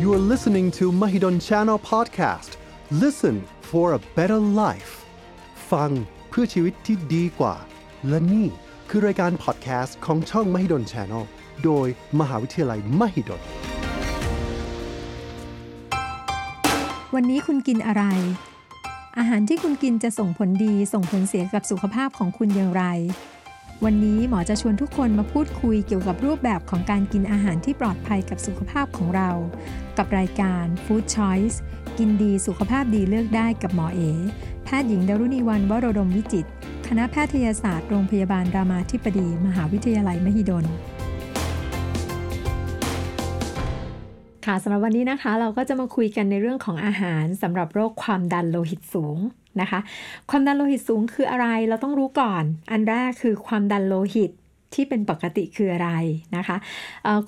You are listening to Mahidol Channel Podcast. Listen for a better life. ฟังเพื่อชีวิตที่ดีกว่า และนี่คือรายการ podcast ของช่อง Mahidol Channel โดยมหาวิทยาลัย Mahidol วันนี้คุณกินอะไร อาหารที่คุณกินจะส่งผลดีส่งผลเสียกับสุขภาพของคุณอย่างไร วันนี้หมอจะชวนทุกคนมาพูดคุยเกี่ยวกับรูปแบบของการกินอาหารที่ปลอดภัยกับสุขภาพของเรา กับรายการ Food Choice กินดีสุขภาพดีเลือกได้กับหมอเอ แพทย์หญิงดารุณีวันวโรดมวิจิต คณะแพทยศาสตร์โรงพยาบาลรามาธิบดี มหาวิทยาลัยมหิดลค่ะสำหรับวันนี้นะคะ เราก็จะมาคุยกันในเรื่องของอาหารสำหรับโรคความดันโลหิตสูง นะคะ ความดันโลหิตสูงคืออะไร เราต้องรู้ก่อน อันแรกคือความดันโลหิต ที่เป็นปกติคืออะไรนะคะ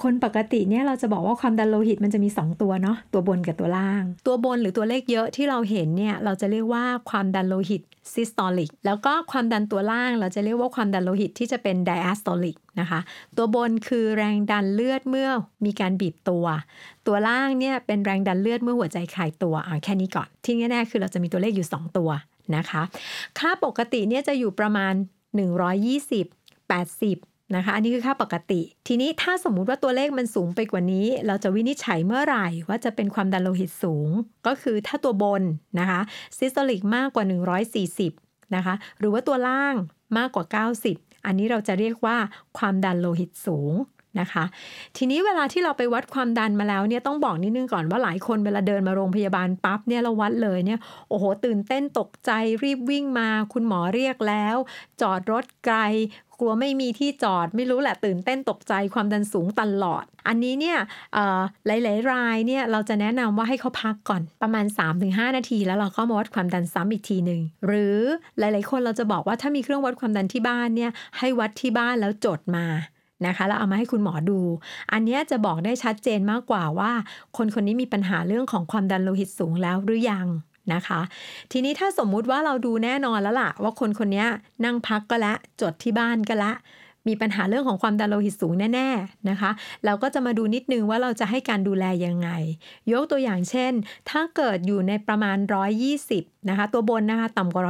คนปกติเนี่ยเราจะบอกว่าความดันโลหิตมันจะมี 2 ตัวเนาะตัวบนกับตัวล่าง ตัวบนหรือตัวเลขเยอะที่เราเห็นเนี่ยเราจะเรียกว่าความดันโลหิต systolic แล้วก็ความดันตัวล่าง เราจะเรียกว่าความดันโลหิตที่จะเป็น diastolic นะคะ ตัวบนคือแรงดันเลือดเมื่อมีการบีบตัว ตัวล่างเนี่ยเป็นแรงดันเลือดเมื่อหัวใจคลายตัวอ่าแค่นี้ก่อน ที่แน่ๆคือเราจะมีตัวเลขอยู่ 2 ตัวนะคะ ค่าปกติเนี่ยจะอยู่ประมาณ 120 80 นะคะ อันนี้คือค่าปกติ ทีนี้ถ้าสมมุติว่าตัวเลขมันสูงไปกว่านี้ เราจะวินิจฉัยเมื่อไหร่ว่าจะเป็นความดันโลหิตสูง ก็คือถ้าตัวบนนะคะซิสโตลิกมากกว่า 140 นะคะ หรือว่าตัวล่างมากกว่า 90 อันนี้เราจะเรียกว่าความดันโลหิตสูงนะคะ ทีนี้เวลาที่เราไปวัดความดันมาแล้วเนี่ยต้องบอกนิดนึงก่อนว่าหลายคนเวลาเดินมาโรงพยาบาลปั๊บเนี่ยเราวัดเลยเนี่ยโอ้โหตื่นเต้นตกใจรีบวิ่งมา คุณหมอเรียกแล้ว จอดรถไกล กลัวไม่มีที่จอดไม่รู้แหละตื่นเต้นตกใจความดันสูงตลอด อันนี้เนี่ยหลาย ๆ รายเนี่ยเราจะแนะนำว่าให้เขาพักก่อนประมาณ 3-5 นาที แล้วเราก็มาวัดความดันซ้ำอีกทีหนึ่งหรือหลาย ๆ คนเราจะบอกว่าถ้ามีเครื่องวัดความดันที่บ้านเนี่ยให้วัดที่บ้านแล้วจดมานะคะแล้วเอามาให้คุณหมอดู อันนี้จะบอกได้ชัดเจนมากกว่าว่า คนคนนี้มีปัญหาเรื่องของความดันโลหิตสูงแล้วหรือยัง นะคะ ทีนี้ถ้าสมมุติว่าเราดูแน่นอนแล้วล่ะ ว่าคนคนนี้นั่งพักก็แล้วจดที่บ้านก็แล้วมีปัญหาเรื่องของความดันโลหิตสูงแน่ๆนะคะ เราก็จะมาดูนิดนึงว่าเราจะให้การดูแลยังไง ยกตัวอย่างเช่น ถ้าเกิดอยู่ในประมาณ 120 นะคะ ตัวบนนะคะ ต่ำกว่า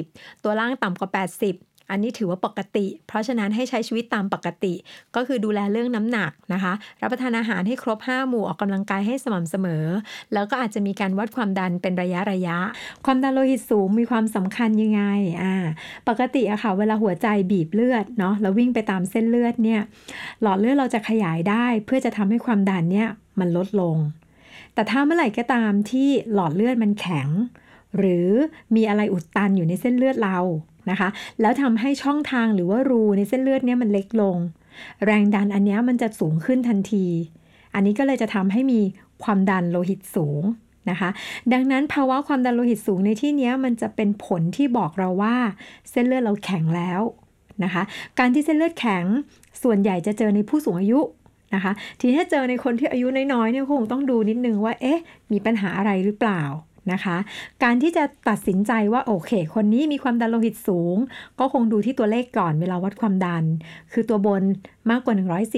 120 ตัวล่างต่ำกว่า 80 อันนี้ถือว่าปกติ เพราะฉะนั้นให้ใช้ชีวิตตามปกติ ก็คือดูแลเรื่องน้ำหนักนะคะ รับประทานอาหารให้ครบ 5 หมู่ออกกำลังกายให้สม่ำเสมอ แล้วก็อาจจะมีการวัดความดันเป็นระยะระยะ ความดันโลหิตสูงมีความสำคัญยังไงอ่าปกติอะค่ะเวลาหัวใจบีบเลือดเนาะแล้ววิ่งไปตามเส้นเลือดเนี่ยหลอดเลือดเราจะขยายได้ เพื่อจะทำให้ความดันเนี่ยมันลดลง แต่ถ้าเมื่อไหร่ก็ตามที่หลอดเลือดมันแข็ง หรือมีอะไรอุดตันอยู่ในเส้นเลือดเรานะคะ แล้วทำให้ช่องทางหรือว่ารูในเส้นเลือดเนี้ยมันเล็กลง แรงดันอันนี้มันจะสูงขึ้นทันที อันนี้ก็เลยจะทำให้มีความดันโลหิตสูงนะคะ ดังนั้นภาวะความดันโลหิตสูงในที่นี้มันจะเป็นผลที่บอกเราว่าเส้นเลือดเราแข็งแล้วนะคะ การที่เส้นเลือดแข็งส่วนใหญ่จะเจอในผู้สูงอายุนะคะ ทีนี้เจอในคนที่อายุน้อยๆเนี่ยคงต้องดูนิดนึงว่า เอ๊ะ มีปัญหาอะไรหรือเปล่า นะคะ การที่จะตัดสินใจว่าโอเค คนนี้มีความดันโลหิตสูง ก็คงดูที่ตัวเลขก่อนเวลาวัดความดัน คือตัวบนมากกว่า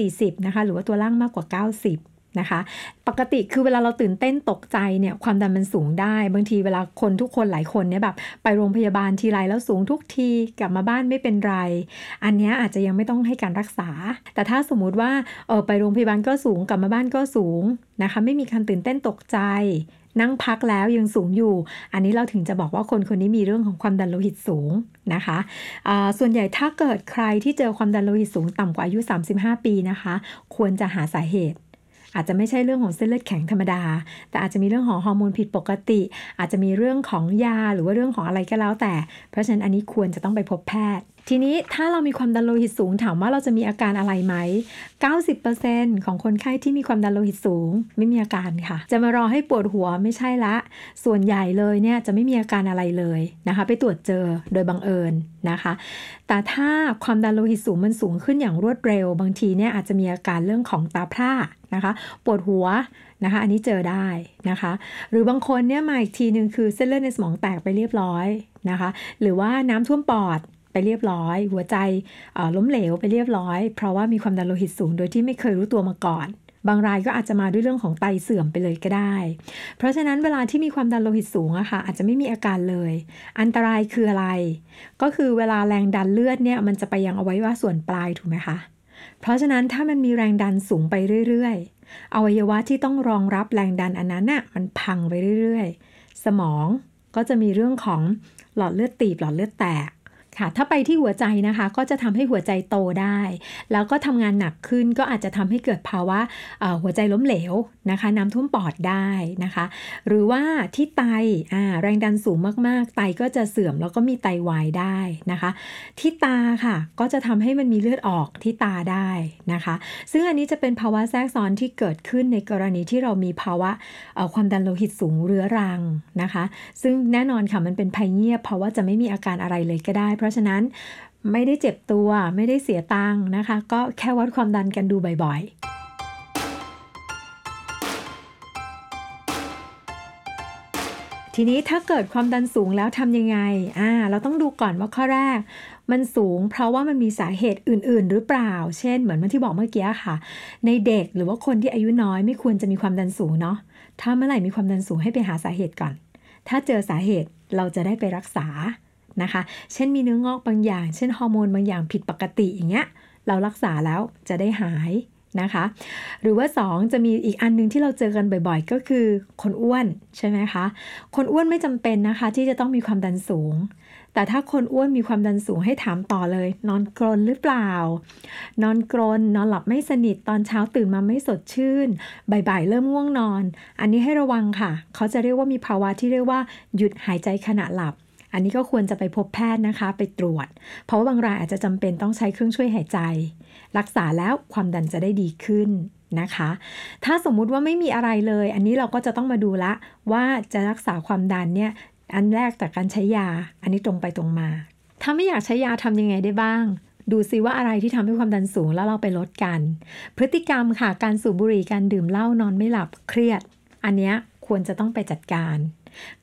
140 นะคะ หรือว่าตัวล่างมากกว่า 90นะคะปกติคือเวลาเราตื่นเต้นตกใจเนี่ยความดันมันสูงได้ บางทีเวลาคนทุกคนหลายคนเนี่ยแบบไปโรงพยาบาลทีไรแล้วสูงทุกทีกลับมาบ้านไม่เป็นไร อันนี้อาจจะยังไม่ต้องให้การรักษา แต่ถ้าสมมุติว่าเออไปโรงพยาบาลก็สูงกลับมาบ้านก็สูงนะคะ ไม่มีการตื่นเต้นตกใจ นั่งพักแล้วยังสูงอยู่ อันนี้เราถึงจะบอกว่าคนคนนี้มีเรื่องของความดันโลหิตสูงนะคะะส่วนใหญ่ถ้าเกิดใครที่เจอความดันโลหิตสูงต่ำกว่าอายุ 35 ปีนะคะ ควรจะหาสาเหตุอาจจะไม่ใช่เรื่องของเส้นเลือดแข็งธรรมดา แต่อาจจะมีเรื่องของฮอร์โมนผิดปกติ อาจจะมีเรื่องของยาหรือว่าเรื่องของอะไรก็แล้วแต่ เพราะฉะนั้นอันนี้ควรจะต้องไปพบแพทย์ ทีนี้ถ้าเรามีความดันโลหิตสูงถามว่าเราจะมีอาการอะไรไหม 90%ของคนไข้ที่มีความดันโลหิตสูง ไม่มีอาการค่ะ จะมารอให้ปวดหัวไม่ใช่ละ ส่วนใหญ่เลยเนี่ยจะไม่มีอาการอะไรเลยนะคะ ไปตรวจเจอโดยบังเอิญนะคะ แต่ถ้าความดันโลหิตสูงมันสูงขึ้นอย่างรวดเร็ว บางทีเนี่ยอาจจะมีอาการเรื่องของตาพร่านะคะ ปวดหัวนะคะอันนี้เจอได้นะคะ หรือบางคนเนี่ยมาอีกทีหนึ่งคือเส้นเลือดในสมองแตกไปเรียบร้อยนะคะ หรือว่าน้ำท่วมปอด ไปเรียบร้อย หัวใจล้มเหลวไปเรียบร้อย เพราะว่ามีความดันโลหิตสูง โดยที่ไม่เคยรู้ตัวมาก่อน บางรายก็อาจจะมาด้วยเรื่องของไตเสื่อมไปเลยก็ได้ เพราะฉะนั้นเวลาที่มีความดันโลหิตสูงอะค่ะอาจจะไม่มีอาการเลย อันตรายคืออะไร ก็คือเวลาแรงดันเลือดเนี่ยมันจะไปยังอวัยวะส่วนปลายถูกไหมคะ เพราะฉะนั้นถ้ามันมีแรงดันสูงไปเรื่อยๆ อวัยวะที่ต้องรองรับแรงดันอันนั้นน่ะมันพังไปเรื่อยๆ สมองก็จะมีเรื่องของหลอดเลือดตีบหลอดเลือดแตก ค่ะ ถ้าไปที่หัวใจนะคะ ก็จะทำให้หัวใจโตได้ แล้วก็ทำงานหนักขึ้นก็อาจจะทำให้เกิดภาวะหัวใจล้มเหลวนะคะ น้ำท่วมปอดได้นะคะ หรือว่าที่ไตแรงดันสูงมากๆ ไตก็จะเสื่อมแล้วก็มีไตวายได้นะคะ ที่ตาค่ะก็จะทำให้มันมีเลือดออกที่ตาได้นะคะ ซึ่งอันนี้จะเป็นภาวะแทรกซ้อนที่เกิดขึ้นในกรณีที่เรามีภาวะความดันโลหิตสูงเรื้อรังนะคะ ซึ่งแน่นอนค่ะมันเป็นภัยเงียบเพราะว่าจะไม่มีอาการอะไรเลยก็ได้เพราะราะฉะนั้นไม่ได้เจ็บตัว ไม่ได้เสียตังค์นะคะ ก็แค่วัดความดันกันดูบ่อยๆทีนี้ถ้าเกิดความดันสูงแล้วทำยังไง อ่า เราต้องดูก่อนว่าข้อแรก มันสูงเพราะว่ามันมีสาเหตุอื่น ๆ หรือเปล่า เช่น เหมือนที่บอกเมื่อกี้ค่ะ ในเด็กหรือว่าคนที่อายุน้อยไม่ควรจะมีความดันสูงเนาะ ถ้าเมื่อไหร่มีความดันสูงให้ไปหาสาเหตุก่อน ถ้าเจอสาเหตุเราจะได้ไปรักษา นะคะ เช่นมีเนื้องอกบางอย่าง เช่นฮอร์โมนบางอย่างผิดปกติอย่างเงี้ย เรารักษาแล้วจะได้หายนะคะ หรือว่า 2 จะมีอีกอันนึงที่เราเจอกันบ่อยๆ ก็คือคนอ้วนใช่ไหมคะ คนอ้วนไม่จำเป็นนะคะ ที่จะต้องมีความดันสูง แต่ถ้าคนอ้วนมีความดันสูงให้ถามต่อเลย นอนกรนหรือเปล่า นอนกรน นอนหลับไม่สนิทตอนเช้าตื่นมาไม่สดชื่น บ่ายๆ เริ่มง่วงนอน อันนี้ให้ระวังค่ะ เขาจะเรียกว่ามีภาวะที่เรียกว่าหยุดหายใจขณะหลับ อันนี้ก็ควรจะไปพบแพทย์นะคะ ไปตรวจ เพราะว่าบางรายอาจจะจำเป็นต้องใช้เครื่องช่วยหายใจ รักษาแล้วความดันจะได้ดีขึ้นนะคะ ถ้าสมมุติว่าไม่มีอะไรเลย อันนี้เราก็จะต้องมาดูละว่าจะรักษาความดันเนี่ยอันแรกจากการใช้ยา อันนี้ตรงไปตรงมา ถ้าไม่อยากใช้ยาทำยังไงได้บ้าง ดูซิว่าอะไรที่ทำให้ความดันสูงแล้วเราไปลดกัน พฤติกรรมค่ะ การสูบบุหรี่ การดื่มเหล้า นอนไม่หลับ เครียด อันนี้ควรจะต้องไปจัดการ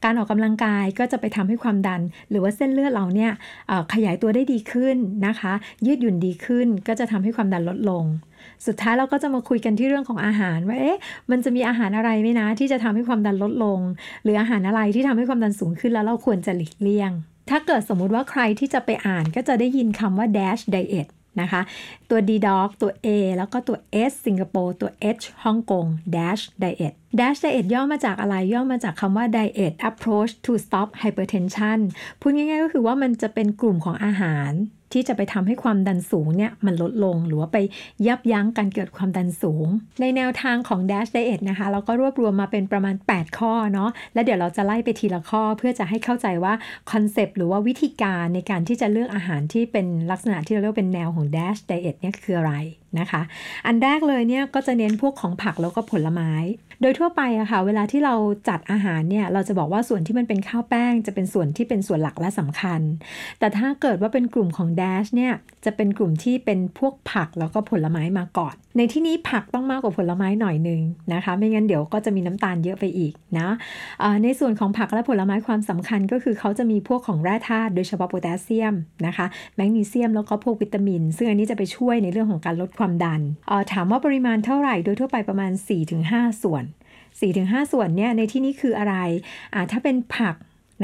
การออกกำลังกายก็จะไปทำให้ความดัน หรือว่าเส้นเลือดเราเนี่ยขยายตัวได้ดีขึ้นนะคะ ยืดหยุ่นดีขึ้น ก็จะทำให้ความดันลดลง สุดท้ายเราก็จะมาคุยกันที่เรื่องของอาหารว่าเอ๊ะมันจะมีอาหารอะไรไหมนะ ที่จะทำให้ความดันลดลง หรืออาหารอะไรที่ทำให้ความดันสูงขึ้นแล้วเราควรจะหลีกเลี่ยง ถ้าเกิดสมมุติว่าใครที่จะไปอ่านก็จะได้ยินคำว่า dash diet นะคะ ตัว D dog ตัว A แล้วก็ตัว S สิงคโปร์ตัว H ฮ่องกง dash diet dash diet ย่อมาจากอะไรย่อมาจากคำว่า diet approach to stop hypertension พูดง่ายๆก็คือว่ามันจะเป็นกลุ่มของอาหาร ที่จะไปทำให้ความดันสูงเนี่ยมันลดลง หรือว่าไปยับยั้งการเกิดความดันสูง ในแนวทางของ Dash Diet นะคะเราก็รวบรวมมาเป็นประมาณ 8 ข้อเนาะแล้วเดี๋ยวเราจะไล่ไปทีละข้อเพื่อจะให้เข้าใจว่าคอนเซปต์หรือว่าวิธีการในการที่จะเลือกอาหารที่เป็นลักษณะที่เราเรียกเป็นแนวของ Dash Diet เนี่ยคืออะไรนะคะ อันแรกเลยเนี่ยก็จะเน้นพวกของผักแล้วก็ผลไม้ โดยทั่วไปอะค่ะเวลาที่เราจัดอาหารเนี่ยเราจะบอกว่าส่วนที่มันเป็นข้าวแป้ง จะเป็นส่วนที่เป็นส่วนหลักและสำคัญ แต่ถ้าเกิดว่าเป็นกลุ่มของ Dash เนี่ยจะเป็นกลุ่มที่เป็นพวกผักแล้วก็ผลไม้มาก่อน ในที่นี้ผักต้องมากกว่าผลไม้หน่อยหนึ่งนะคะ ไม่งั้นเดี๋ยวก็จะมีน้ำตาลเยอะไปอีกนะในส่วนของผักและผลไม้ความสำคัญก็คือเขาจะมีพวกของแร่ธาตุโดยเฉพาะโพแทสเซียมนะคะแมกนีเซียมแล้วก็พวกวิตามิน ซึ่งอันนี้จะไปช่วยในเรื่องของการลดความดันถามว่าปริมาณเท่าไหร่โดยทั่วไปประมาณ 4-5 ส่วน 4-5 ส่วนเนี่ยในที่นี้คืออะไรถ้าเป็นผัก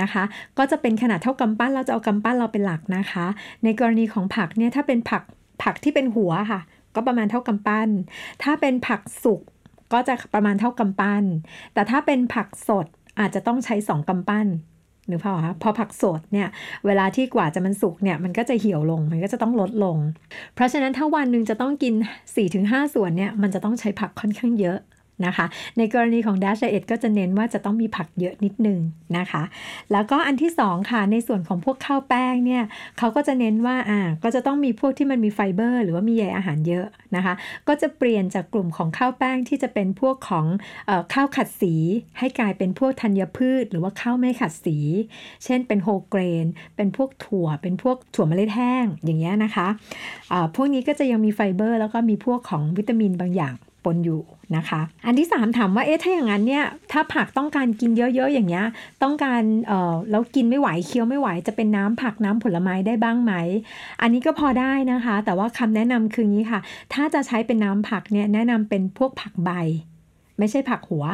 นะคะ ก็จะเป็นขนาดเท่ากำปั้นเราจะเอากำปั้นเราเป็นหลักนะคะ ในกรณีของผักเนี่ยถ้าเป็นผักผักที่เป็นหัวค่ะ ก็ประมาณเท่ากำปั้น ถ้าเป็นผักสุกก็จะประมาณเท่ากำปั้น แต่ถ้าเป็นผักสดอาจจะต้องใช้2กำปั้น หรือเปล่าคะพอผักสดเนี่ยเวลาที่กว่าจะมันสุกเนี่ยมันก็จะเหี่ยวลงมันก็จะต้องลดลง เพราะฉะนั้นถ้าวันหนึ่งจะต้องกิน 4-5 ส่วนเนี่ยมันจะต้องใช้ผักค่อนข้างเยอะ นะคะ ในกรณีของ Dash Diet ก็จะเน้นว่าจะต้องมีผักเยอะนิดนึงนะคะ แล้วก็อันที่2ค่ะในส่วนของพวกข้าวแป้งเนี่ยเขาก็จะเน้นว่าอ่าก็จะต้องมีพวกที่มันมีไฟเบอร์ หรือว่ามีใยอาหารเยอะนะคะ ก็จะเปลี่ยนจากกลุ่มของข้าวแป้งที่จะเป็นพวกของอข้าวขัดสี ให้กลายเป็นพวกธัญพืช หรือว่าข้าวไม่ขัดสี เช่นเป็นโฮเกรน เป็นพวกถั่ว เป็นพวกถั่วเมล็ดแห้งอย่างเงี้ยนะคะะพวกนี้ก็จะยังมีไฟเบอร์ แล้วก็มีพวกของวิตามินบางอย่าง ปนอยู่นะคะ อันที่ 3 ถามว่าเอ๊ะถ้าอย่างนั้นเนี่ยถ้าผักต้องการกินเยอะๆอย่างเงี้ยต้องการเอ่อแล้วกินไม่ไหวเคี้ยวไม่ไหวจะเป็นน้ำผักน้ำผลไม้ได้บ้างไหม อันนี้ก็พอได้นะคะ แต่ว่าคำแนะนำคืองี้ค่ะ ถ้าจะใช้เป็นน้ำผักเนี่ยแนะนำเป็นพวกผักใบ ไม่ใช่ผักหัว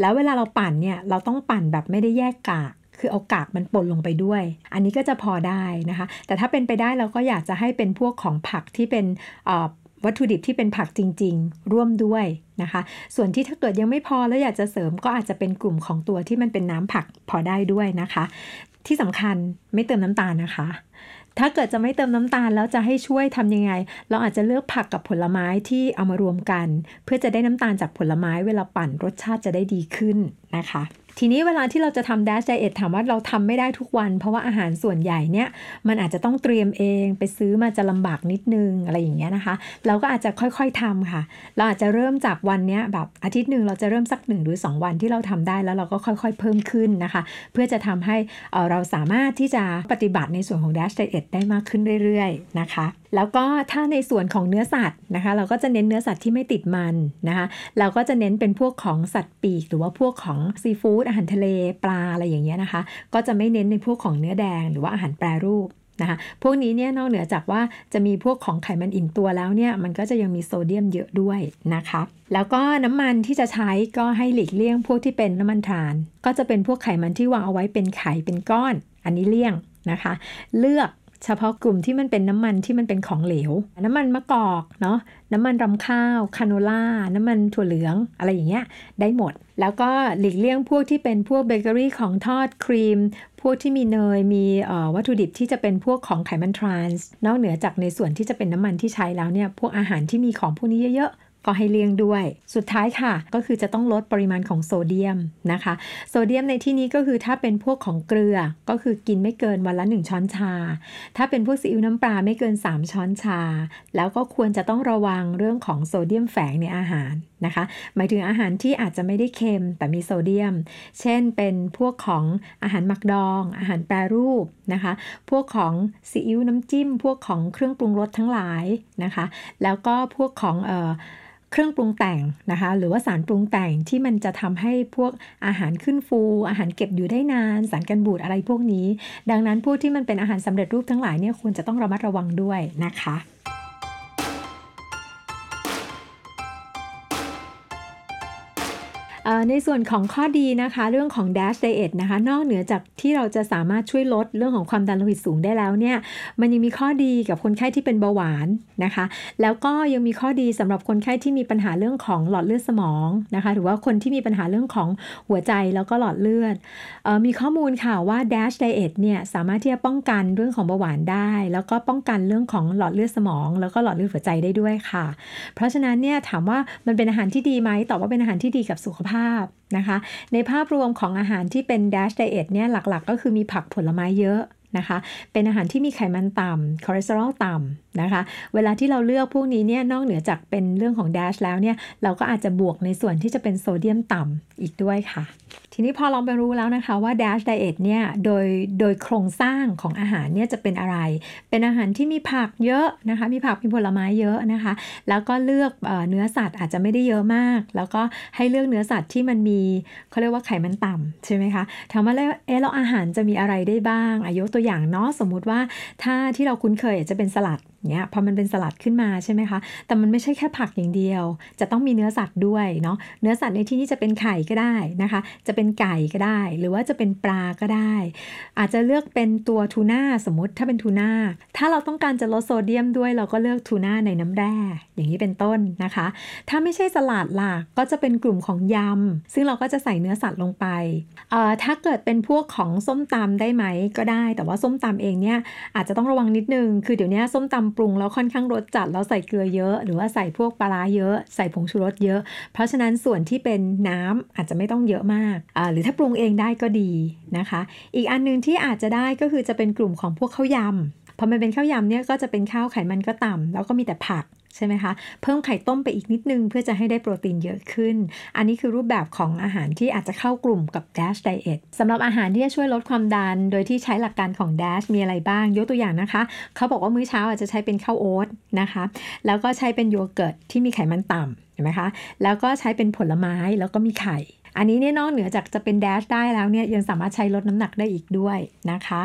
แล้วเวลาเราปั่นเนี่ยเราต้องปั่นแบบไม่ได้แยกกากคือเอากากมันปนลงไปด้วย อันนี้ก็จะพอได้นะคะ แต่ถ้าเป็นไปได้เราก็อยากจะให้เป็นพวกของผักที่เป็น วัตถุดิบที่เป็นผักจริง ๆ ร่วมด้วยนะคะ ส่วนที่ถ้าเกิดยังไม่พอแล้วอยากจะเสริมก็อาจจะเป็นกลุ่มของตัวที่มันเป็นน้ำผักพอได้ด้วยนะคะ ที่สำคัญไม่เติมน้ำตาลนะคะ ถ้าเกิดจะไม่เติมน้ำตาลแล้วจะให้ช่วยทำยังไง เราอาจจะเลือกผักกับผลไม้ที่เอามารวมกัน เพื่อจะได้น้ำตาลจากผลไม้เวลาปั่นรสชาติจะได้ดีขึ้นนะคะ ทีนี้เวลาที่เราจะทำ dash diet ถามว่าเราทำไม่ได้ทุกวัน เพราะว่าอาหารส่วนใหญ่เนี่ยมันอาจจะต้องเตรียมเองไปซื้อมาจะลำบากนิดนึงอะไรอย่างเงี้ยนะคะ เราก็อาจจะค่อยๆทำค่ะ เราอาจจะเริ่มจากวันเนี้ยแบบอาทิตย์หนึ่งเราจะเริ่มสักหนึ่งหรือ2 วันที่เราทำได้แล้วเราก็ค่อยๆ เพิ่มขึ้นนะคะ เพื่อจะทำให้เราสามารถที่จะปฏิบัติในส่วนของ dash diet ได้มากขึ้นเรื่อยๆนะคะแล้วก็ถ้าในส่วนของเนื้อสัตว์นะคะ เราก็จะเน้นเนื้อสัตว์ที่ไม่ติดมันนะคะ เราก็จะเน้นเป็นพวกของสัตว์ปีก หรือว่าพวกของซีฟู้ดอาหารทะเลปลาอะไรอย่างเงี้ยนะคะ ก็จะไม่เน้นในพวกของเนื้อแดงหรือว่าอาหารแปรรูปนะคะพวกนี้เนี่ยนอกเหนือจากว่าจะมีพวกของไขมันอิ่มตัวแล้วเนี่ยมันก็จะยังมีโซเดียมเยอะด้วยนะคะแล้วก็น้ำมันที่จะใช้ก็ให้หลีกเลี่ยงพวกที่เป็นน้ำมันทราน ก็จะเป็นพวกไขมันที่วางเอาไว้เป็นไข่เป็นก้อน อันนี้เลี่ยงนะคะ เลือก เฉพาะกลุ่มที่มันเป็นน้ำมันที่มันเป็นของเหลว น้ำมันมะกอกเนาะน้ำมันรำข้าวคาโนล่าน้ำมันถั่วเหลืองอะไรอย่างเงี้ยได้หมด แล้วก็หลีกเลี่ยงพวกที่เป็นพวกเบเกอรี่ของทอดครีม พวกที่มีเนยมีวัตถุดิบที่จะเป็นพวกของไขมันทรานส์นอกเหนือจากในส่วนที่จะเป็นน้ำมันที่ใช้แล้วเนี่ยพวกอาหารที่มีของพวกนี้เยอะ ก็ให้เลี่ยงด้วย สุดท้ายค่ะ ก็คือจะต้องลดปริมาณของโซเดียมนะคะ โซเดียมในที่นี้ก็คือถ้าเป็นพวกของเกลือก็คือกินไม่เกินวันละ 1 ช้อนชา ถ้าเป็นพวกซีอิ๊วน้ำปลาไม่เกิน 3 ช้อนชา แล้วก็ควรจะต้องระวังเรื่องของโซเดียมแฝงในอาหารนะคะ หมายถึงอาหารที่อาจจะไม่ได้เค็มแต่มีโซเดียม เช่นเป็นพวกของอาหารหมักดอง อาหารแปรรูปนะคะ พวกของซีอิ๊วน้ำจิ้ม พวกของเครื่องปรุงรสทั้งหลายนะคะ แล้วก็พวกของเอ่อ เครื่องปรุงแต่งนะคะ หรือว่าสารปรุงแต่งที่มันจะทำให้พวกอาหารขึ้นฟู อาหารเก็บอยู่ได้นาน สารกันบูดอะไรพวกนี้ ดังนั้นพวกที่มันเป็นอาหารสำเร็จรูปทั้งหลายเนี่ยควรจะต้องระมัดระวังด้วยนะคะ ในส่วนของข้อดีนะคะ เรื่องของ dash diet นะคะ นอกเหนือจากที่เราจะสามารถช่วยลดเรื่องของความดันโลหิตสูงได้แล้วเนี่ย มันยังมีข้อดีกับคนไข้ที่เป็นเบาหวานนะคะ แล้วก็ยังมีข้อดีสำหรับคนไข้ที่มีปัญหาเรื่องของหลอดเลือดสมองนะคะ หรือว่าคนที่มีปัญหาเรื่องของหัวใจแล้วก็หลอดเลือดออมีข้อมูลค่ะว่า DASH diet เนี่ยสามารถที่จะป้องกันเรื่องของเบาหวานได้ แล้วก็ป้องกันเรื่องของหลอดเลือดสมอง แล้วก็หลอดเลือดหัวใจได้ด้วยค่ะ เพราะฉะนั้นเนี่ยถามว่ามันเป็นอาหารที่ดีไหมตอบว่าเป็นอาหารที่ดีกับสุขภาพนะคะ ในภาพรวมของอาหารที่เป็น DASH diet เนี่ยหลักๆ ก็คือมีผักผลไม้เยอะนะคะ เป็นอาหารที่มีไขมันต่ำคอเลสเตอรอลต่ำนะคะ เวลาที่เราเลือกพวกนี้เนี่ยนอกเหนือจากเป็นเรื่องของดัชแล้วเนี่ยเราก็อาจจะบวกในส่วนที่จะเป็นโซเดียมต่ำอีกด้วยค่ะ ทีนี้พอเราไปรู้แล้วนะคะว่า Dash Diet เนี่ยโดยโดยโครงสร้างของอาหารเนี่ยจะเป็นอะไร เป็นอาหารที่มีผักเยอะนะคะ มีผักมีผลไม้เยอะนะคะ แล้วก็เลือกเนื้อสัตว์อาจจะไม่ได้เยอะมาก แล้วก็ให้เลือกเนื้อสัตว์ที่มันมีเขาเรียกว่าไขมันต่ำใช่ไหมคะถามว่าแล้วเออเราอาหารจะมีอะไรได้บ้างอายุตัวอย่างเนาะสมมุติว่าถ้าที่เราคุ้นเคยจะเป็นสลัดเนี้ยพอมันเป็นสลัดขึ้นมาใช่ไหมคะ แต่มันไม่ใช่แค่ผักอย่างเดียว จะต้องมีเนื้อสัตว์ด้วยเนาะเนื้อสัตว์ในที่นี้จะเป็นไข่ก็ได้นะคะ จะเป็นไก่ก็ได้ หรือว่าจะเป็นปลาก็ได้ อาจจะเลือกเป็นตัวทูน่าสมมติถ้าเป็นทูน่าถ้าเราต้องการจะลดโซเดียมด้วยเราก็เลือกทูน่าในน้ำแร่ อย่างนี้เป็นต้นนะคะ ถ้าไม่ใช่สลัดล่ะก็จะเป็นกลุ่มของยำซึ่งเราก็จะใส่เนื้อสัตว์ลงไปเอ่อถ้าเกิดเป็นพวกของส้มตำได้ไหมก็ได้ แต่ว่าส้มตำเองเนี่ยอาจจะต้องระวังนิดนึงคือเดี๋ยวนี้ส้มตำปรุงแล้วค่อนข้างรสจัดแล้วใส่เกลือเยอะ หรือว่าใส่พวกปลาเยอะ ใส่ผงชูรสเยอะ เพราะฉะนั้นส่วนที่เป็นน้ำอาจจะไม่ต้องเยอะมาก หรือถ้าปรุงเองได้ก็ดีนะคะ อีกอันนึงที่อาจจะได้ก็คือจะเป็นกลุ่มของพวกข้าวยำพอมันเป็นข้าวยำเนี่ยก็จะเป็นข้าวไขมันก็ต่ำแล้วก็มีแต่ผัก ใช่ไหมคะ เพิ่มไข่ต้มไปอีกนิดนึง เพื่อจะให้ได้โปรตีนเยอะขึ้น อันนี้คือรูปแบบของอาหารที่อาจจะเข้ากลุ่มกับ Dash Diet สำหรับอาหารที่จะช่วยลดความดัน โดยที่ใช้หลักการของ Dash มีอะไรบ้าง ยกตัวอย่างนะคะ เขาบอกว่ามื้อเช้าอาจจะใช้เป็นข้าวโอ๊ตนะคะ แล้วก็ใช้เป็นโยเกิร์ตที่มีไขมันต่ำเห็นไหมคะ แล้วก็ใช้เป็นผลไม้แล้วก็มีไข่อันนี้เนี่ยนอกเหนือจากจะเป็นแดชได้แล้วเนี่ยยังสามารถใช้ลดน้ำหนักได้อีกด้วยนะคะ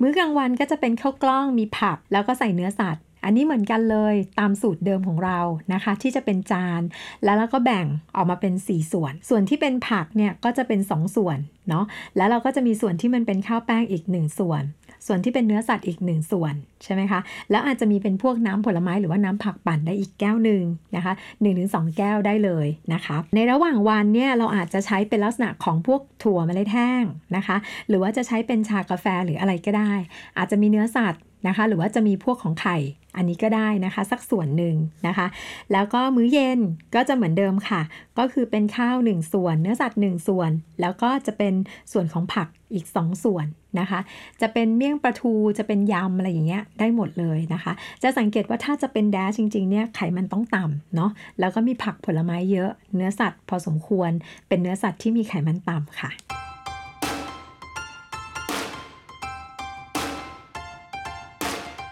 มื้อกลางวันก็จะเป็นข้าวกล้องมีผัก แล้วก็ใส่เนื้อสัตว์ อันนี้เหมือนกันเลยตามสูตรเดิมของเรานะคะ ที่จะเป็นจาน แล้วเราก็แบ่งออกมาเป็น 4 ส่วน ส่วนที่เป็นผักเนี่ยก็จะเป็น 2 ส่วนเนาะแล้วเราก็จะมีส่วนที่มันเป็นข้าวแป้งอีก 1 ส่วน ส่วนที่เป็นเนื้อสัตว์อีก 1 ส่วนใช่ไหมคะแล้วอาจจะมีเป็นพวกน้ำผลไม้หรือว่าน้ำผักปั่นได้อีกแก้วหนึ่งนะคะ1-2 แก้วได้เลยนะคะในระหว่างวันเนี่ยเราอาจจะใช้เป็นลักษณะของพวกถั่วเมล็ดแห้งนะคะ หรือว่าจะใช้เป็นชากาแฟหรืออะไรก็ได้ อาจจะมีเนื้อสัตว์ นะคะ หรือว่าจะมีพวกของไข่ อันนี้ก็ได้นะคะ สักส่วนหนึ่งนะคะ แล้วก็มื้อเย็นก็จะเหมือนเดิมค่ะ ก็คือเป็นข้าว 1 ส่วน เนื้อสัตว์ 1 ส่วน แล้วก็จะเป็นส่วนของผักอีก 2 ส่วนนะคะ จะเป็นเมี่ยงปลาทูจะเป็นยำอะไรอย่างเงี้ยได้หมดเลยนะคะ จะสังเกตว่าถ้าจะเป็นแดชจริงๆเนี่ยไขมันต้องต่ำเนาะแล้วก็มีผักผลไม้เยอะ เนื้อสัตว์พอสมควร เป็นเนื้อสัตว์ที่มีไขมันต่ำค่ะ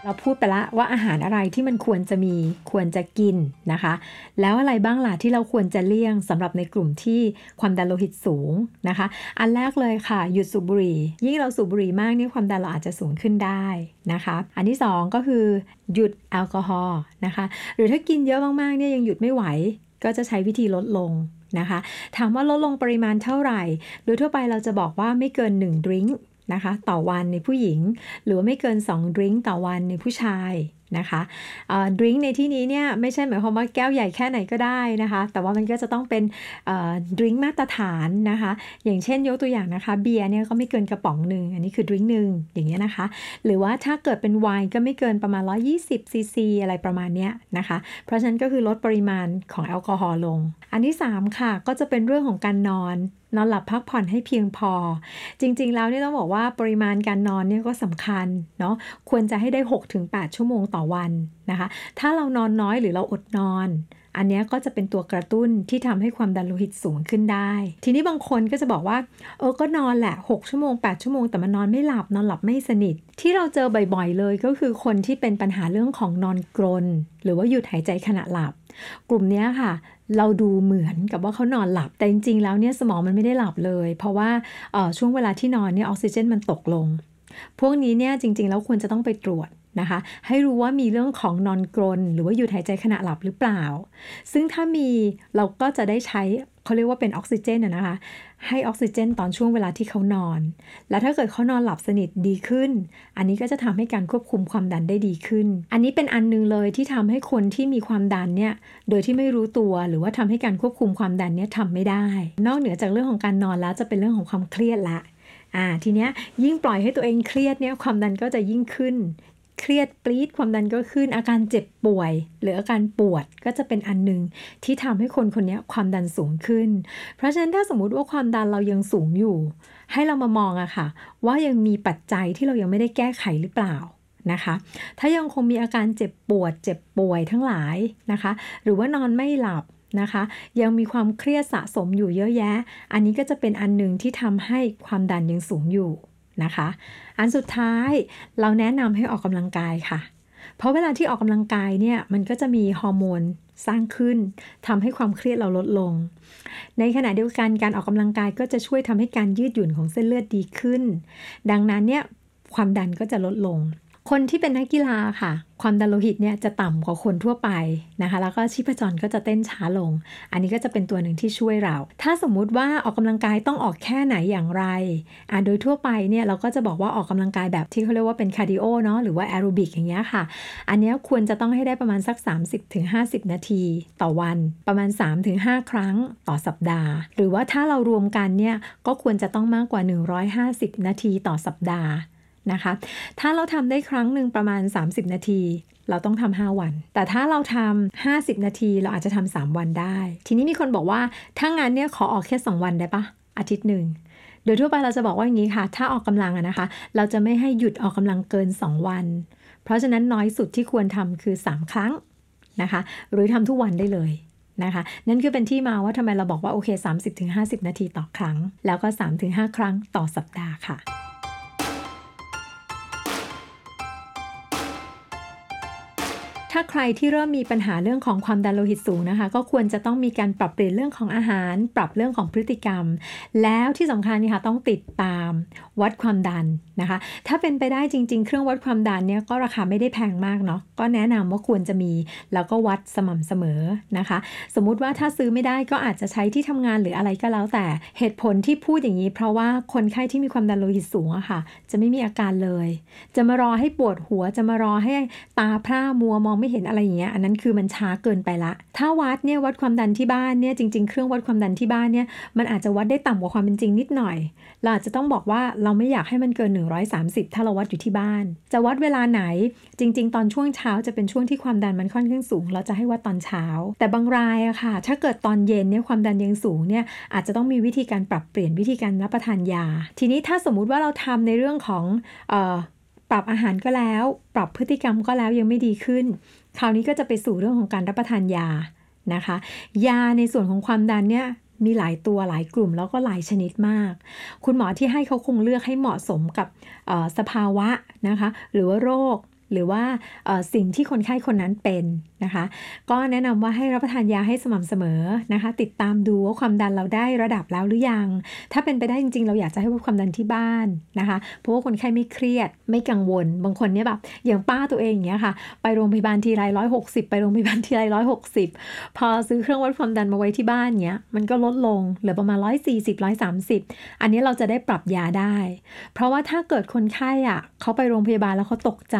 เราพูดไปละว่าอาหารอะไรที่มันควรจะมีควรจะกินนะคะ แล้วอะไรบ้างล่ะที่เราควรจะเลี่ยงสำหรับในกลุ่มที่ความดันโลหิตสูงนะคะ อันแรกเลยค่ะ หยุดสูบบุหรี่ ยิ่งเราสูบบุหรี่มากนี่ความดันเราอาจจะสูงขึ้นได้นะคะ อันที่ 2 ก็คือหยุดแอลกอฮอล์นะคะ หรือถ้ากินเยอะมากๆเนี่ยยังหยุดไม่ไหว ก็จะใช้วิธีลดลงนะคะ ถามว่าลดลงปริมาณเท่าไหร่ โดยทั่วไปเราจะบอกว่าไม่เกิน1ดริงก์ นะคะต่อวันในผู้หญิง หรือไม่เกิน2ดริงก์ต่อวันในผู้ชายนะคะดริงก์ในที่นี้เนี่ยไม่ใช่หมายความว่าแก้วใหญ่แค่ไหนก็ได้นะคะ แต่ว่ามันก็จะต้องเป็นดริงก์มาตรฐานนะคะ อย่างเช่นยกตัวอย่างนะคะ เบียร์เนี่ยก็ไม่เกินกระป๋องหนึ่งอันนี้คือดริงก์หนึ่งอย่างเงี้ยนะคะ หรือว่าถ้าเกิดเป็นไวน์ก็ไม่เกินประมาณ 120ซีซีอะไรประมาณเนี้ยนะคะ เพราะฉะนั้นก็คือลดปริมาณของแอลกอฮอล์ลง อันที่ 3 ค่ะก็จะเป็นเรื่องของการนอน นอนหลับพักผ่อนให้เพียงพอ จริง ๆ แล้วเนี่ยต้องบอกว่าปริมาณการนอนเนี่ยก็สำคัญเนาะควรจะให้ได้ 6-8 ชั่วโมงต่อวันนะคะ ถ้าเรานอนน้อยหรือเราอดนอน อันนี้ก็จะเป็นตัวกระตุ้นที่ทำให้ความดันโลหิตสูงขึ้นได้ ทีนี้บางคนก็จะบอกว่า เออก็นอนแหละ 6 ชั่วโมง 8 ชั่วโมงแต่มันนอนไม่หลับนอนหลับไม่สนิท ที่เราเจอบ่อยๆเลยก็คือคนที่เป็นปัญหาเรื่องของนอนกรน หรือว่าหยุดหายใจขณะหลับ กลุ่มนี้ค่ะเราดูเหมือนกับว่าเขานอนหลับ แต่จริงๆ แล้วเนี่ยสมองมันไม่ได้หลับเลย เพราะว่าช่วงเวลาที่นอนเนี่ยออกซิเจนมันตกลง พวกนี้เนี่ยจริง ๆ แล้วควรจะต้องไปตรวจ นะคะ ให้รู้ว่ามีเรื่องของนอนกรนหรือว่าหยุดหายใจขณะหลับหรือเปล่า ซึ่งถ้ามีเราก็จะได้ใช้เขาเรียกว่าเป็นออกซิเจนนะคะ ให้ออกซิเจนตอนช่วงเวลาที่เขานอน แล้วถ้าเกิดเขานอนหลับสนิทดีขึ้น อันนี้ก็จะทำให้การควบคุมความดันได้ดีขึ้น อันนี้เป็นอันนึงเลยที่ทำให้คนที่มีความดันเนี่ยโดยที่ไม่รู้ตัวหรือว่าทำให้การควบคุมความดันเนี่ยทำไม่ได้ นอกเหนือจากเรื่องของการนอนแล้วจะเป็นเรื่องของความเครียดละอ่าทีเนี้ยยิ่งปล่อยให้ตัวเองเครียดเนี่ยความดันก็จะยิ่งขึ้น เครียดปรีดความดันก็ขึ้น อาการเจ็บป่วย หรืออาการปวดก็จะเป็นอันหนึ่งที่ทำให้คนคนนี้ความดันสูงขึ้น เพราะฉะนั้นถ้าสมมุติว่าความดันเรายังสูงอยู่ ให้เรามามองอะค่ะ ว่ายังมีปัจจัยที่เรายังไม่ได้แก้ไขหรือเปล่านะคะ ถ้ายังคงมีอาการเจ็บปวด เจ็บป่วยทั้งหลายนะคะ หรือว่านอนไม่หลับนะคะ ยังมีความเครียดสะสมอยู่เยอะแยะ อันนี้ก็จะเป็นอันหนึ่งที่ทำให้ความดันยังสูงอยู่ นะคะ อันสุดท้ายเราแนะนำให้ออกกำลังกายค่ะ เพราะเวลาที่ออกกำลังกายเนี่ยมันก็จะมีฮอร์โมนสร้างขึ้นทำให้ความเครียดเราลดลง ในขณะเดียวกันการออกกำลังกายก็จะช่วยทำให้การยืดหยุ่นของเส้นเลือดดีขึ้น ดังนั้นเนี่ยความดันก็จะลดลง คนที่เป็นนักกีฬาค่ะ ความดันโลหิตเนี่ยจะต่ำกว่าคนทั่วไปนะคะ แล้วก็ชีพจรก็จะเต้นช้าลง อันนี้ก็จะเป็นตัวหนึ่งที่ช่วยเรา ถ้าสมมุติว่าออกกำลังกายต้องออกแค่ไหนอย่างไรอ่าโดยทั่วไปเนี่ยเราก็จะบอกว่าออกกำลังกายแบบที่เขาเรียกว่าเป็น cardio เนาะหรือว่าแอโรบิกอย่างเงี้ยค่ะ อันนี้ควรจะต้องให้ได้ประมาณสัก 30-50 นาทีต่อวัน ประมาณ 3-5 ครั้งต่อสัปดาห์ หรือว่าถ้าเรารวมกันเนี่ยก็ควรจะต้องมากกว่า 150 นาทีต่อสัปดาห์ นะคะ ถ้าเราทำได้ครั้งหนึ่งประมาณ 30 นาที เราต้องทำ5วัน แต่ถ้าเราทำ50 นาทีเราอาจจะทำ3วันได้ ทีนี้มีคนบอกว่าถ้างานเนี้ยขอออกแค่ 2 วันได้ปะอาทิตย์หนึ่งโดยทั่วไปเราจะบอกว่าอย่างนี้ค่ะ ถ้าออกกำลังนะคะ เราจะไม่ให้หยุดออกกำลังเกิน 2 วัน เพราะฉะนั้นน้อยสุดที่ควรทำคือ 3 ครั้งนะคะ หรือทำทุกวันได้เลยนะคะ นั่นคือเป็นที่มาว่าทำไมเราบอกว่าโอเค 30-50 นาทีต่อครั้ง แล้วก็ 3-5 ครั้งต่อสัปดาห์ค่ะ ถ้าใครที่เริ่มมีปัญหาเรื่องของความดันโลหิตสูงนะคะ ก็ควรจะต้องมีการปรับเปลี่ยนเรื่องของอาหาร ปรับเรื่องของพฤติกรรม แล้วที่สำคัญนี่ค่ะต้องติดตามวัดความดันนะคะ ถ้าเป็นไปได้จริง ๆ เครื่องวัดความดันเนี่ยก็ราคาไม่ได้แพงมากเนาะก็แนะนำว่าควรจะมี แล้วก็วัดสม่ำเสมอนะคะ สมมุติว่าถ้าซื้อไม่ได้ก็อาจจะใช้ที่ทำงานหรืออะไรก็แล้วแต่เหตุผลที่พูดอย่างนี้ เพราะว่าคนไข้ที่มีความดันโลหิตสูงอะค่ะ จะไม่มีอาการเลย จะมารอให้ปวดหัวจะมารอให้ตาพร่ามัวมองไม่เห็นอะไรอย่างเงี้ยอันนั้นคือมันช้าเกินไปละ ถ้าวัดเนี่ยวัดความดันที่บ้านเนี่ยจริง ๆ เครื่องวัดความดันที่บ้านเนี่ยมันอาจจะวัดได้ต่ำกว่าความเป็นจริงนิดหน่อย เราอาจจะต้องบอกว่าเราไม่อยากให้มันเกิน 130 ถ้าเราวัดอยู่ที่บ้าน จะวัดเวลาไหนจริง ๆ ตอนช่วงเช้าจะเป็นช่วงที่ความดันมันค่อนข้างสูง เราจะให้วัดตอนเช้า แต่บางรายอะค่ะ ถ้าเกิดตอนเย็นเนี่ยความดันยังสูงเนี่ยอาจจะต้องมีวิธีการปรับเปลี่ยนวิธีการรับประทานยา ทีนี้ถ้าสมมุติว่าเราทำในเรื่องของออ ปรับอาหารก็แล้ว ปรับพฤติกรรมก็แล้วยังไม่ดีขึ้น คราวนี้ก็จะไปสู่เรื่องของการรับประทานยานะคะ ยาในส่วนของความดันเนี่ยมีหลายตัวหลายกลุ่มแล้วก็หลายชนิดมาก คุณหมอที่ให้เขาคงเลือกให้เหมาะสมกับสภาวะนะคะ หรือว่าโรค หรือว่าสิ่งที่คนไข้คนนั้นเป็นนะคะ ก็แนะนำว่าให้รับประทานยาให้สม่ำเสมอนะคะ ติดตามดูว่าความดันเราได้ระดับแล้วหรือยัง ถ้าเป็นไปได้จริงๆ เราอยากจะให้วัดความดันที่บ้านนะคะ เพราะว่าคนไข้ไม่เครียดไม่กังวล บางคนเนี่ยแบบอย่างป้าตัวเองอย่างเงี้ยค่ะ ไปโรงพยาบาลทีไรร้อยหกสิบไปโรงพยาบาลทีไรร้อยหกสิบพอซื้อเครื่องวัดความดันมาไว้ที่บ้านเนี้ยมันก็ลดลงเหลือประมาณร้อยสี่สิบร้อยสามสิบอันนี้เราจะได้ปรับยาได้ เพราะว่าถ้าเกิดคนไข้อะเขาไปโรงพยาบาลแล้วเขาตกใจ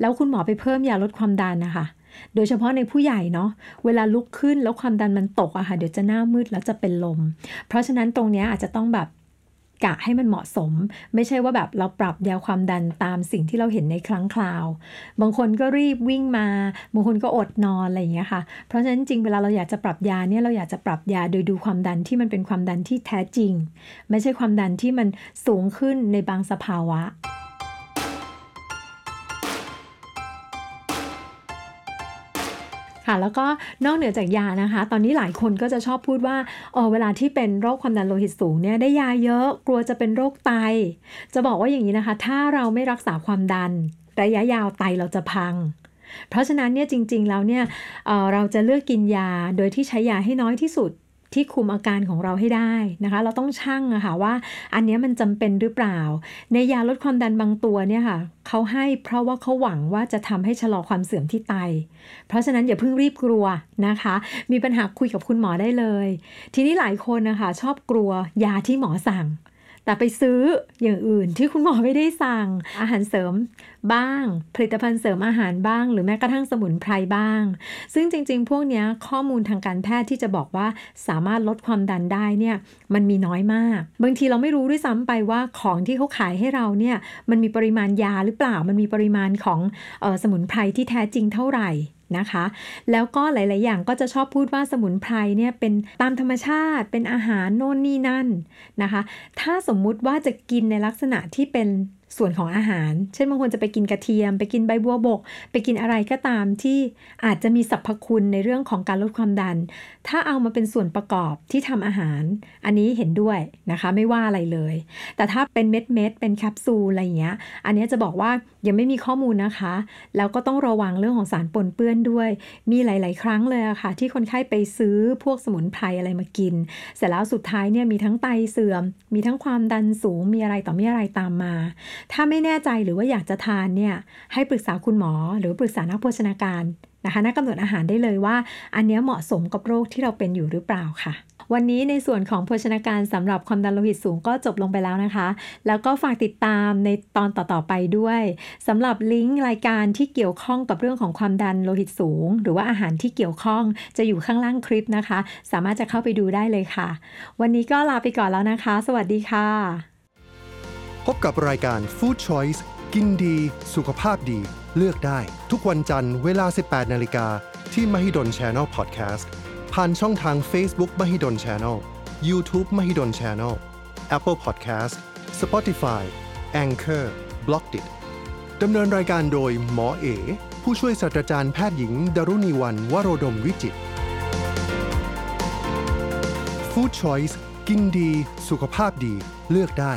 แล้วคุณหมอไปเพิ่มยาลดความดันนะคะโดยเฉพาะในผู้ใหญ่เนาะเวลาลุกขึ้นแล้วความดันมันตกอะค่ะเดี๋ยวจะหน้ามืดแล้วจะเป็นลม เพราะฉะนั้นตรงนี้อาจจะต้องแบบกะให้มันเหมาะสม ไม่ใช่ว่าแบบเราปรับยาความดันตามสิ่งที่เราเห็นในครั้งคราว บางคนก็รีบวิ่งมา บางคนก็อดนอนอะไรอย่างเงี้ยค่ะ เพราะฉะนั้นจริงเวลาเราอยากจะปรับยาเนี่ยเราอยากจะปรับยาโดยดูความดันที่มันเป็นความดันที่แท้จริง ไม่ใช่ความดันที่มันสูงขึ้นในบางสภาวะ ค่ะ แล้วก็นอกเหนือจากยานะคะ ตอนนี้หลายคนก็จะชอบพูดว่าเออเวลาที่เป็นโรคความดันโลหิตสูงเนี่ยได้ยาเยอะกลัวจะเป็นโรคไต จะบอกว่าอย่างนี้นะคะ ถ้าเราไม่รักษาความดัน ระยะยาวไตเราจะพังเพราะฉะนั้นเนี่ยจริงๆแล้วเนี่ยเออเราจะเลือกกินยาโดยที่ใช้ยาให้น้อยที่สุด ที่คุมอาการของเราให้ได้นะคะ เราต้องชั่งอะค่ะว่า อันนี้มันจำเป็นหรือเปล่า ในยาลดความดันบางตัวเนี่ยค่ะเขาให้เพราะว่าเขาหวังว่าจะทำให้ชะลอความเสื่อมที่ไต เพราะฉะนั้นอย่าเพิ่งรีบกลัวนะคะ มีปัญหาคุยกับคุณหมอได้เลย ทีนี้หลายคนนะคะชอบกลัวยาที่หมอสั่ง แต่ไปซื้ออย่างอื่นที่คุณหมอไม่ได้สั่ง อาหารเสริมบ้าง ผลิตภัณฑ์เสริมอาหารบ้าง หรือแม้กระทั่งสมุนไพรบ้าง ซึ่งจริง ๆ พวกนี้ข้อมูลทางการแพทย์ที่จะบอกว่าสามารถลดความดันได้เนี่ยมันมีน้อยมาก บางทีเราไม่รู้ด้วยซ้ำไปว่าของที่เขาขายให้เราเนี่ยมันมีปริมาณยาหรือเปล่ามันมีปริมาณของออสมุนไพรที่แท้จริงเท่าไหร่ นะคะ แล้วก็หลาย ๆ อย่างก็จะชอบพูดว่าสมุนไพรเนี่ยเป็นตามธรรมชาติ เป็นอาหารโน่นนี่นั่นนะคะ ถ้าสมมุติว่าจะกินในลักษณะที่เป็น ส่วนของอาหาร เช่นบางคนจะไปกินกระเทียม ไปกินใบบัวบก ไปกินอะไรก็ตามที่อาจจะมีสรรพคุณในเรื่องของการลดความดัน ถ้าเอามาเป็นส่วนประกอบที่ทำอาหาร อันนี้เห็นด้วยนะคะไม่ว่าอะไรเลย แต่ถ้าเป็นเม็ดเม็ดเป็นแคปซูลอะไรเงี้ย อันนี้จะบอกว่ายังไม่มีข้อมูลนะคะ แล้วก็ต้องระวังเรื่องของสารปนเปื้อนด้วย มีหลาย ๆ ครั้งเลยอะค่ะ ที่คนไข้ไปซื้อพวกสมุนไพรอะไรมากิน เสร็จแล้วสุดท้ายเนี่ยมีทั้งไตเสื่อม มีทั้งความดันสูง มีอะไรต่อมีอะไรตามมาถ้าไม่แน่ใจหรือว่าอยากจะทานเนี่ยให้ปรึกษาคุณหมอ หรือปรึกษานักโภชนาการนะคะนักกำหนดอาหารได้เลยว่า อันเนี้ยเหมาะสมกับโรคที่เราเป็นอยู่หรือเปล่าค่ะ วันนี้ในส่วนของโภชนาการสำหรับความดันโลหิตสูงก็จบลงไปแล้วนะคะ แล้วก็ฝากติดตามในตอนต่อๆไปด้วยสำหรับลิงก์รายการที่เกี่ยวข้องกับเรื่องของความดันโลหิตสูง หรือว่าอาหารที่เกี่ยวข้องจะอยู่ข้างล่างคลิปนะคะ สามารถจะเข้าไปดูได้เลยค่ะ วันนี้ก็ลาไปก่อนแล้วนะคะ สวัสดีค่ะ พบกับรายการ Food Choice กินดี สุขภาพดี เลือกได้ ทุกวันจันทร์เวลา 18 นาฬิกา ที่ Mahidol Channel Podcast ผ่านช่องทาง Facebook Mahidol Channel YouTube Mahidol Channel Apple Podcast Spotify Anchor b l o g d i t ดำเนินรายการโดยหมอเอ ผู้ช่วยศาสตราจารย์แพทย์หญิงดารุณีวันวโรดมวิจิต Food Choice กินดี สุขภาพดี เลือกได้